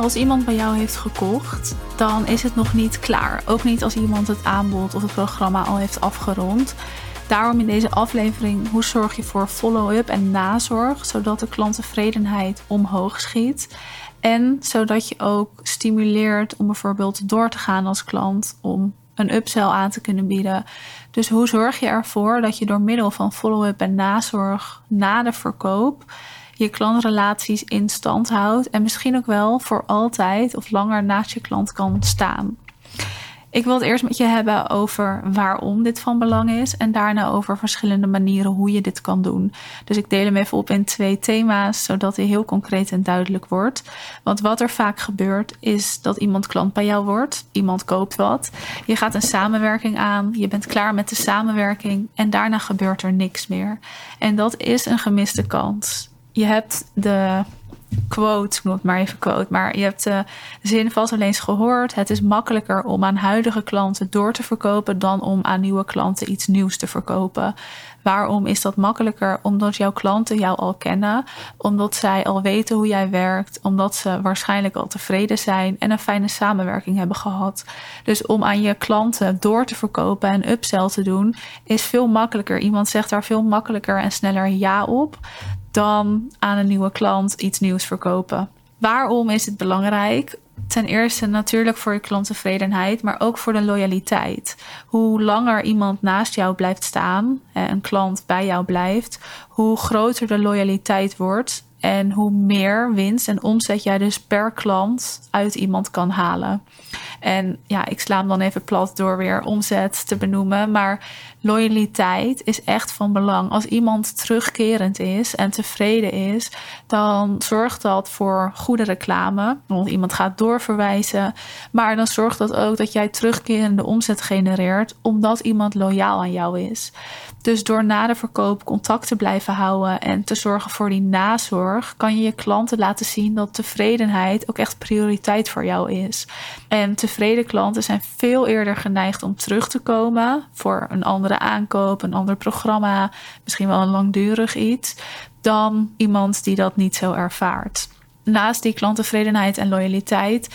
Als iemand bij jou heeft gekocht, dan is het nog niet klaar. Ook niet als iemand het aanbod of het programma al heeft afgerond. Daarom in deze aflevering hoe zorg je voor follow-up en nazorg, zodat de klanttevredenheid omhoog schiet. En zodat je ook stimuleert om bijvoorbeeld door te gaan als klant om een upsell aan te kunnen bieden. Dus hoe zorg je ervoor dat je door middel van follow-up en nazorg na de verkoop je klantrelaties in stand houdt en misschien ook wel voor altijd of langer naast je klant kan staan. Ik wil het eerst met je hebben over waarom dit van belang is en daarna over verschillende manieren hoe je dit kan doen. Dus ik deel hem even op in twee thema's, zodat hij heel concreet en duidelijk wordt. Want wat er vaak gebeurt is dat iemand klant bij jou wordt, iemand koopt wat, je gaat een samenwerking aan, je bent klaar met de samenwerking en daarna gebeurt er niks meer. En dat is een gemiste kans. Je hebt de quote, ik noem maar even quote, maar je hebt de zin vast alleen eens gehoord. Het is makkelijker om aan huidige klanten door te verkopen dan om aan nieuwe klanten iets nieuws te verkopen. Waarom is dat makkelijker? Omdat jouw klanten jou al kennen, omdat zij al weten hoe jij werkt, omdat ze waarschijnlijk al tevreden zijn en een fijne samenwerking hebben gehad. Dus om aan je klanten door te verkopen en upsell te doen, is veel makkelijker. Iemand zegt daar veel makkelijker en sneller ja op dan aan een nieuwe klant iets nieuws verkopen. Waarom is het belangrijk? Ten eerste natuurlijk voor je klanttevredenheid, maar ook voor de loyaliteit. Hoe langer iemand naast jou blijft staan, een klant bij jou blijft, hoe groter de loyaliteit wordt en hoe meer winst en omzet jij dus per klant uit iemand kan halen. En ja, ik sla hem dan even plat door weer omzet te benoemen. Maar loyaliteit is echt van belang. Als iemand terugkerend is en tevreden is, dan zorgt dat voor goede reclame. Want iemand gaat doorverwijzen. Maar dan zorgt dat ook dat jij terugkerende omzet genereert, omdat iemand loyaal aan jou is. Dus door na de verkoop contact te blijven houden en te zorgen voor die nazorg, kan je je klanten laten zien dat tevredenheid ook echt prioriteit voor jou is. En tevreden klanten zijn veel eerder geneigd om terug te komen voor een andere aankoop, een ander programma, misschien wel een langdurig iets, dan iemand die dat niet zo ervaart. Naast die klanttevredenheid en loyaliteit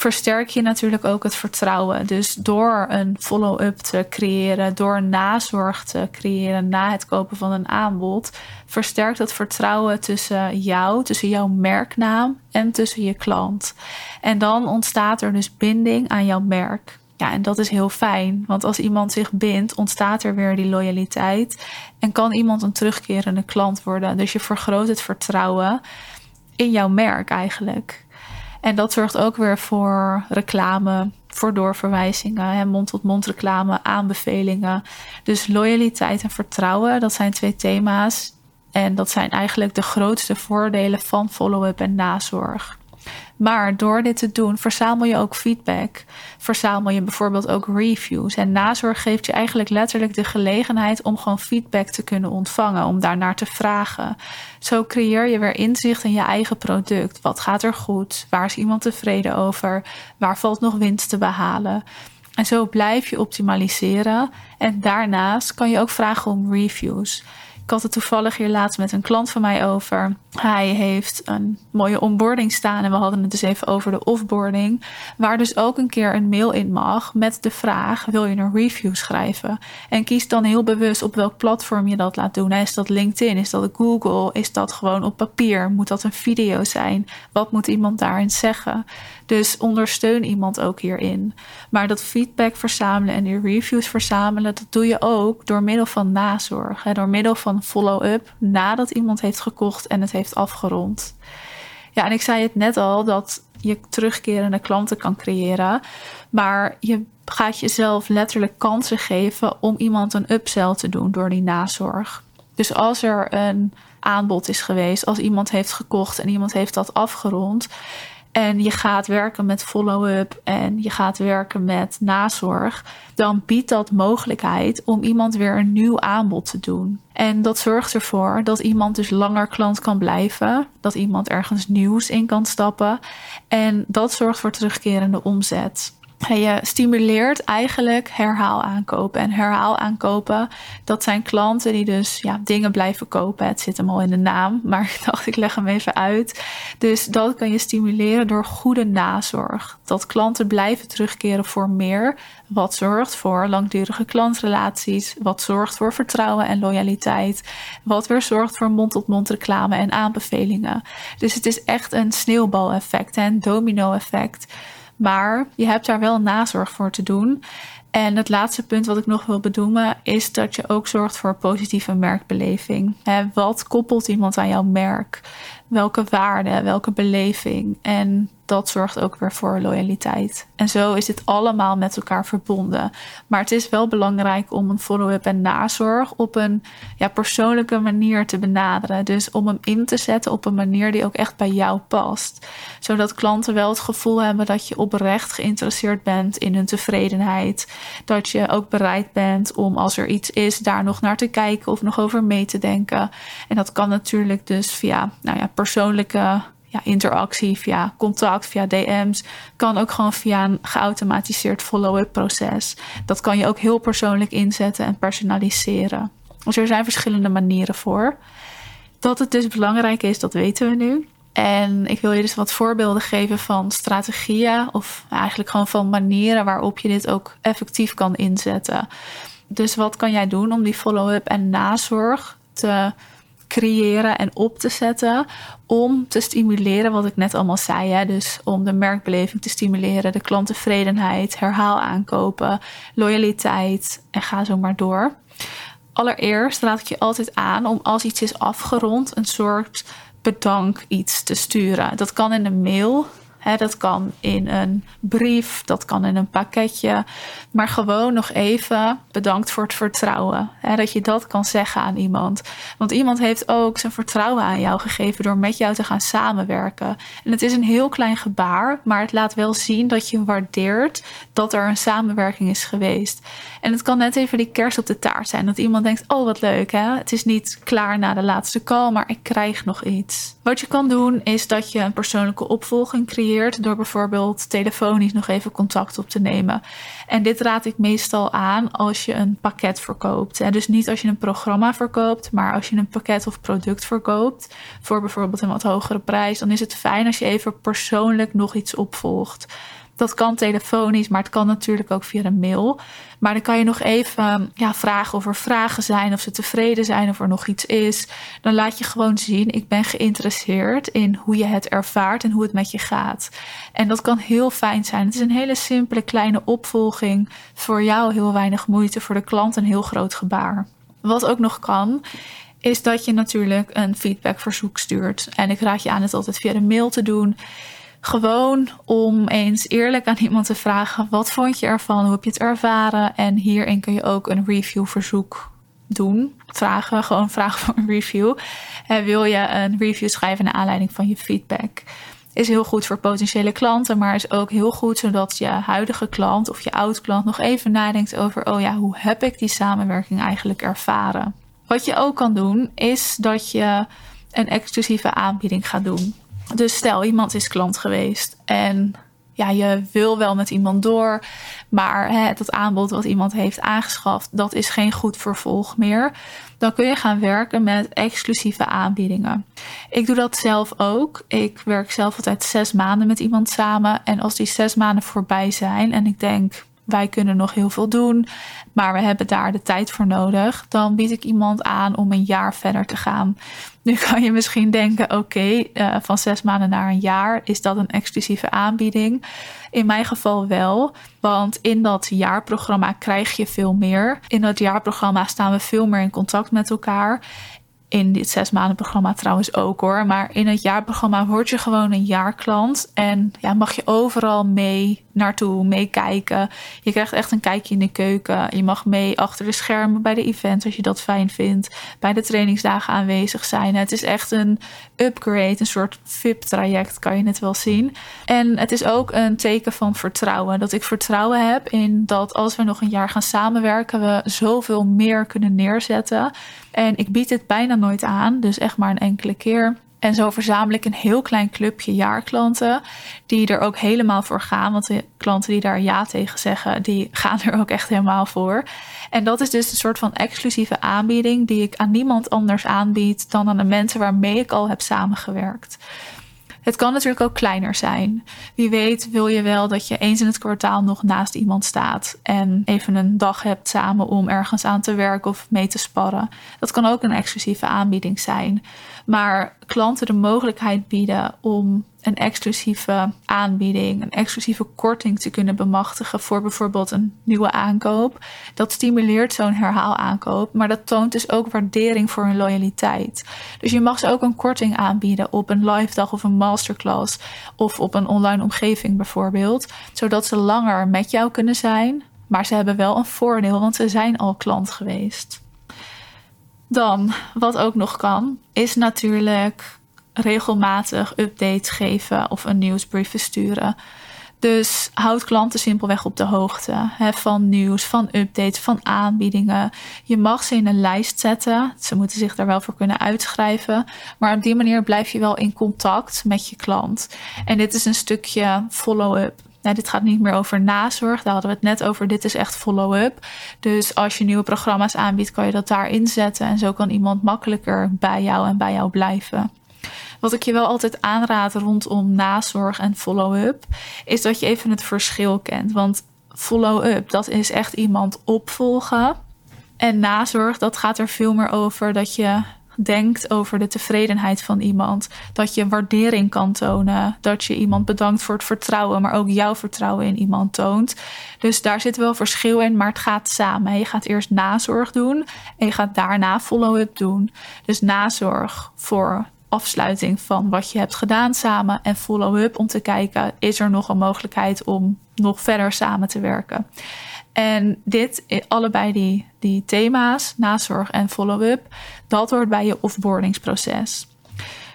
versterk je natuurlijk ook het vertrouwen. Dus door een follow-up te creëren, door nazorg te creëren na het kopen van een aanbod, versterkt het vertrouwen tussen jou, tussen jouw merknaam en tussen je klant. En dan ontstaat er dus binding aan jouw merk. Ja, en dat is heel fijn, want als iemand zich bindt, ontstaat er weer die loyaliteit en kan iemand een terugkerende klant worden. Dus je vergroot het vertrouwen in jouw merk eigenlijk. En dat zorgt ook weer voor reclame, voor doorverwijzingen, mond-tot-mond reclame, aanbevelingen. Dus loyaliteit en vertrouwen, dat zijn twee thema's. En dat zijn eigenlijk de grootste voordelen van follow-up en nazorg. Maar door dit te doen, verzamel je ook feedback. Verzamel je bijvoorbeeld ook reviews. En nazorg geeft je eigenlijk letterlijk de gelegenheid om gewoon feedback te kunnen ontvangen, om daarnaar te vragen. Zo creëer je weer inzicht in je eigen product. Wat gaat er goed? Waar is iemand tevreden over? Waar valt nog winst te behalen? En zo blijf je optimaliseren. En daarnaast kan je ook vragen om reviews. Ik had het toevallig hier laatst met een klant van mij over. Hij heeft een mooie onboarding staan en we hadden het dus even over de offboarding. Waar dus ook een keer een mail in mag met de vraag: wil je een review schrijven? En kies dan heel bewust op welk platform je dat laat doen. Is dat LinkedIn? Is dat Google? Is dat gewoon op papier? Moet dat een video zijn? Wat moet iemand daarin zeggen? Dus ondersteun iemand ook hierin. Maar dat feedback verzamelen en die reviews verzamelen, dat doe je ook door middel van nazorg. Hè, door middel van follow-up nadat iemand heeft gekocht en het heeft afgerond. Ja, en ik zei het net al dat je terugkerende klanten kan creëren. Maar je gaat jezelf letterlijk kansen geven om iemand een upsell te doen door die nazorg. Dus als er een aanbod is geweest, als iemand heeft gekocht en iemand heeft dat afgerond, en je gaat werken met follow-up en je gaat werken met nazorg, dan biedt dat mogelijkheid om iemand weer een nieuw aanbod te doen. En dat zorgt ervoor dat iemand dus langer klant kan blijven, dat iemand ergens nieuws in kan stappen en dat zorgt voor terugkerende omzet. Je stimuleert eigenlijk herhaal aankopen. En herhaal aankopen, dat zijn klanten die dus ja, dingen blijven kopen. Het zit hem al in de naam, maar ik dacht ik leg hem even uit. Dus dat kan je stimuleren door goede nazorg. Dat klanten blijven terugkeren voor meer. Wat zorgt voor langdurige klantrelaties. Wat zorgt voor vertrouwen en loyaliteit. Wat weer zorgt voor mond-tot-mond reclame en aanbevelingen. Dus het is echt een sneeuwbaleffect, een domino-effect. Maar je hebt daar wel nazorg voor te doen. En het laatste punt wat ik nog wil bedoelen is dat je ook zorgt voor positieve merkbeleving. wat koppelt iemand aan jouw merk? Welke waarde, welke beleving? En dat zorgt ook weer voor loyaliteit. En zo is dit allemaal met elkaar verbonden. Maar het is wel belangrijk om een follow-up en nazorg op een ja, persoonlijke manier te benaderen. Dus om hem in te zetten op een manier die ook echt bij jou past. Zodat klanten wel het gevoel hebben dat je oprecht geïnteresseerd bent in hun tevredenheid. Dat je ook bereid bent om als er iets is, daar nog naar te kijken of nog over mee te denken. En dat kan natuurlijk dus via nou ja, persoonlijke ja, interactie, via contact, via DM's. Kan ook gewoon via een geautomatiseerd follow-up proces. Dat kan je ook heel persoonlijk inzetten en personaliseren. Dus er zijn verschillende manieren voor. Dat het dus belangrijk is, dat weten we nu. En ik wil je dus wat voorbeelden geven van strategieën of eigenlijk gewoon van manieren waarop je dit ook effectief kan inzetten. Dus wat kan jij doen om die follow-up en nazorg te creëren en op te zetten om te stimuleren wat ik net allemaal zei. Hè? Dus om de merkbeleving te stimuleren, de klanttevredenheid, herhaal aankopen, loyaliteit en ga zo maar door. Allereerst raad ik je altijd aan om als iets is afgerond een soort bedank iets te sturen. Dat kan in een mail, dat kan in een brief, dat kan in een pakketje. Maar gewoon nog even bedankt voor het vertrouwen. dat je dat kan zeggen aan iemand. Want iemand heeft ook zijn vertrouwen aan jou gegeven door met jou te gaan samenwerken. En het is een heel klein gebaar, maar het laat wel zien dat je waardeert dat er een samenwerking is geweest. En het kan net even die kers op de taart zijn. Dat iemand denkt: Oh, wat leuk. Het is niet klaar na de laatste call, maar ik krijg nog iets. Wat je kan doen is dat je een persoonlijke opvolging creëert. Door bijvoorbeeld telefonisch nog even contact op te nemen. En dit raad ik meestal aan als je een pakket verkoopt. Dus niet als je een programma verkoopt, maar als je een pakket of product verkoopt. Voor bijvoorbeeld een wat hogere prijs. Dan is het fijn als je even persoonlijk nog iets opvolgt. Dat kan telefonisch, maar het kan natuurlijk ook via een mail. Maar dan kan je nog even ja, vragen of er vragen zijn, of ze tevreden zijn, of er nog iets is. Dan laat je gewoon zien, ik ben geïnteresseerd in hoe je het ervaart en hoe het met je gaat. En dat kan heel fijn zijn. Het is een hele simpele kleine opvolging. Voor jou heel weinig moeite, voor de klant een heel groot gebaar. Wat ook nog kan, is dat je natuurlijk een feedbackverzoek stuurt. En ik raad je aan het altijd via de mail te doen. Gewoon om eens eerlijk aan iemand te vragen: wat vond je ervan? Hoe heb je het ervaren? En hierin kun je ook een reviewverzoek doen. Vragen, gewoon vragen voor een review. En wil je een review schrijven naar aanleiding van je feedback? Is heel goed voor potentiële klanten, maar is ook heel goed zodat je huidige klant of je oud klant nog even nadenkt over: oh ja, hoe heb ik die samenwerking eigenlijk ervaren? Wat je ook kan doen, is dat je een exclusieve aanbieding gaat doen. Dus stel, iemand is klant geweest en ja, je wil wel met iemand door, maar hè, dat aanbod wat iemand heeft aangeschaft, dat is geen goed vervolg meer. Dan kun je gaan werken met exclusieve aanbiedingen. Ik doe dat zelf ook. Ik werk zelf altijd zes maanden met iemand samen. En als die zes maanden voorbij zijn en ik denk, wij kunnen nog heel veel doen, maar we hebben daar de tijd voor nodig, dan bied ik iemand aan om een jaar verder te gaan. Nu kan je misschien denken: oké, eh, van zes maanden naar een jaar, is dat een exclusieve aanbieding? In mijn geval wel, want in dat jaarprogramma krijg je veel meer. In dat jaarprogramma staan we veel meer in contact met elkaar in dit zes maanden programma trouwens ook hoor. Maar in het jaarprogramma word je gewoon een jaarklant. En ja, mag je overal mee naartoe, meekijken. Je krijgt echt een kijkje in de keuken. Je mag mee achter de schermen bij de events als je dat fijn vindt. Bij de trainingsdagen aanwezig zijn. Het is echt een upgrade, een soort VIP-traject kan je het wel zien. En het is ook een teken van vertrouwen. Dat ik vertrouwen heb in dat als we nog een jaar gaan samenwerken, we zoveel meer kunnen neerzetten. En ik bied het bijna nooit aan, dus echt maar een enkele keer. En zo verzamel ik een heel klein clubje jaarklanten die er ook helemaal voor gaan. Want de klanten die daar ja tegen zeggen, die gaan er ook echt helemaal voor. En dat is dus een soort van exclusieve aanbieding die ik aan niemand anders aanbied dan aan de mensen waarmee ik al heb samengewerkt. Het kan natuurlijk ook kleiner zijn. Wie weet wil je wel dat je eens in het kwartaal nog naast iemand staat en even een dag hebt samen om ergens aan te werken of mee te sparren. Dat kan ook een exclusieve aanbieding zijn. Maar klanten de mogelijkheid bieden om een exclusieve aanbieding, een exclusieve korting te kunnen bemachtigen voor bijvoorbeeld een nieuwe aankoop. Dat stimuleert zo'n herhaalaankoop, maar dat toont dus ook waardering voor hun loyaliteit. Dus je mag ze ook een korting aanbieden op een live dag of een masterclass of op een online omgeving bijvoorbeeld, zodat ze langer met jou kunnen zijn, maar ze hebben wel een voordeel, want ze zijn al klant geweest. Dan, wat ook nog kan, is natuurlijk regelmatig updates geven of een nieuwsbrief versturen. Dus houd klanten simpelweg op de hoogte hè, van nieuws, van updates, van aanbiedingen. Je mag ze in een lijst zetten. Ze moeten zich daar wel voor kunnen uitschrijven. Maar op die manier blijf je wel in contact met je klant. En dit is een stukje follow-up. Dit gaat niet meer over nazorg. Daar hadden we het net over. Dit is echt follow-up. Dus als je nieuwe programma's aanbiedt, kan je dat daarin zetten. En zo kan iemand makkelijker bij jou en bij jou blijven. Wat ik je wel altijd aanraad rondom nazorg en follow-up, is dat je even het verschil kent. Want follow-up, dat is echt iemand opvolgen. En nazorg, dat gaat er veel meer over dat je denkt over de tevredenheid van iemand. Dat je waardering kan tonen. Dat je iemand bedankt voor het vertrouwen, maar ook jouw vertrouwen in iemand toont. Dus daar zit wel verschil in, maar het gaat samen. Je gaat eerst nazorg doen en je gaat daarna follow-up doen. Dus nazorg voor afsluiting van wat je hebt gedaan samen en follow-up om te kijken, is er nog een mogelijkheid om nog verder samen te werken. En dit, allebei die, die thema's, nazorg en follow-up, dat hoort bij je offboardingsproces.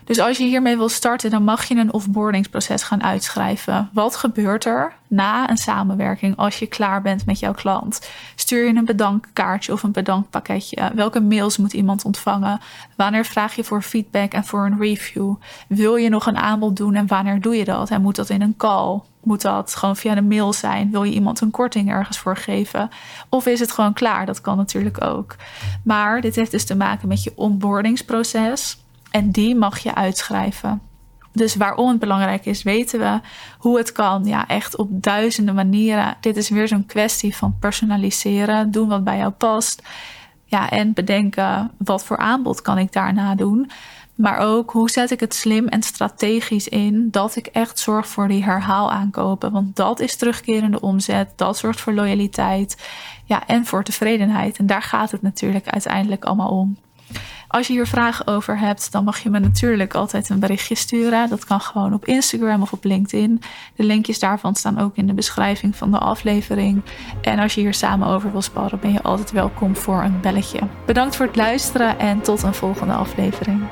Dus als je hiermee wil starten, dan mag je een offboardingsproces gaan uitschrijven. Wat gebeurt er na een samenwerking als je klaar bent met jouw klant? Stuur je een bedankkaartje of een bedankpakketje? Welke mails moet iemand ontvangen? Wanneer vraag je voor feedback en voor een review? Wil je nog een aanbod doen en wanneer doe je dat? En moet dat in een call? Moet dat gewoon via de mail zijn? Wil je iemand een korting ergens voor geven? Of is het gewoon klaar? Dat kan natuurlijk ook. Maar dit heeft dus te maken met je onboardingsproces. En die mag je uitschrijven. Dus waarom het belangrijk is, weten we. Hoe het kan, ja, echt op duizenden manieren. Dit is weer zo'n kwestie van personaliseren, doen wat bij jou past. Ja, en bedenken wat voor aanbod kan ik daarna doen. Maar ook hoe zet ik het slim en strategisch in dat ik echt zorg voor die herhaalaankopen. Want dat is terugkerende omzet, dat zorgt voor loyaliteit ja, en voor tevredenheid. En daar gaat het natuurlijk uiteindelijk allemaal om. Als je hier vragen over hebt, dan mag je me natuurlijk altijd een berichtje sturen. Dat kan gewoon op Instagram of op LinkedIn. De linkjes daarvan staan ook in de beschrijving van de aflevering. En als je hier samen over wil sparren, ben je altijd welkom voor een belletje. Bedankt voor het luisteren en tot een volgende aflevering.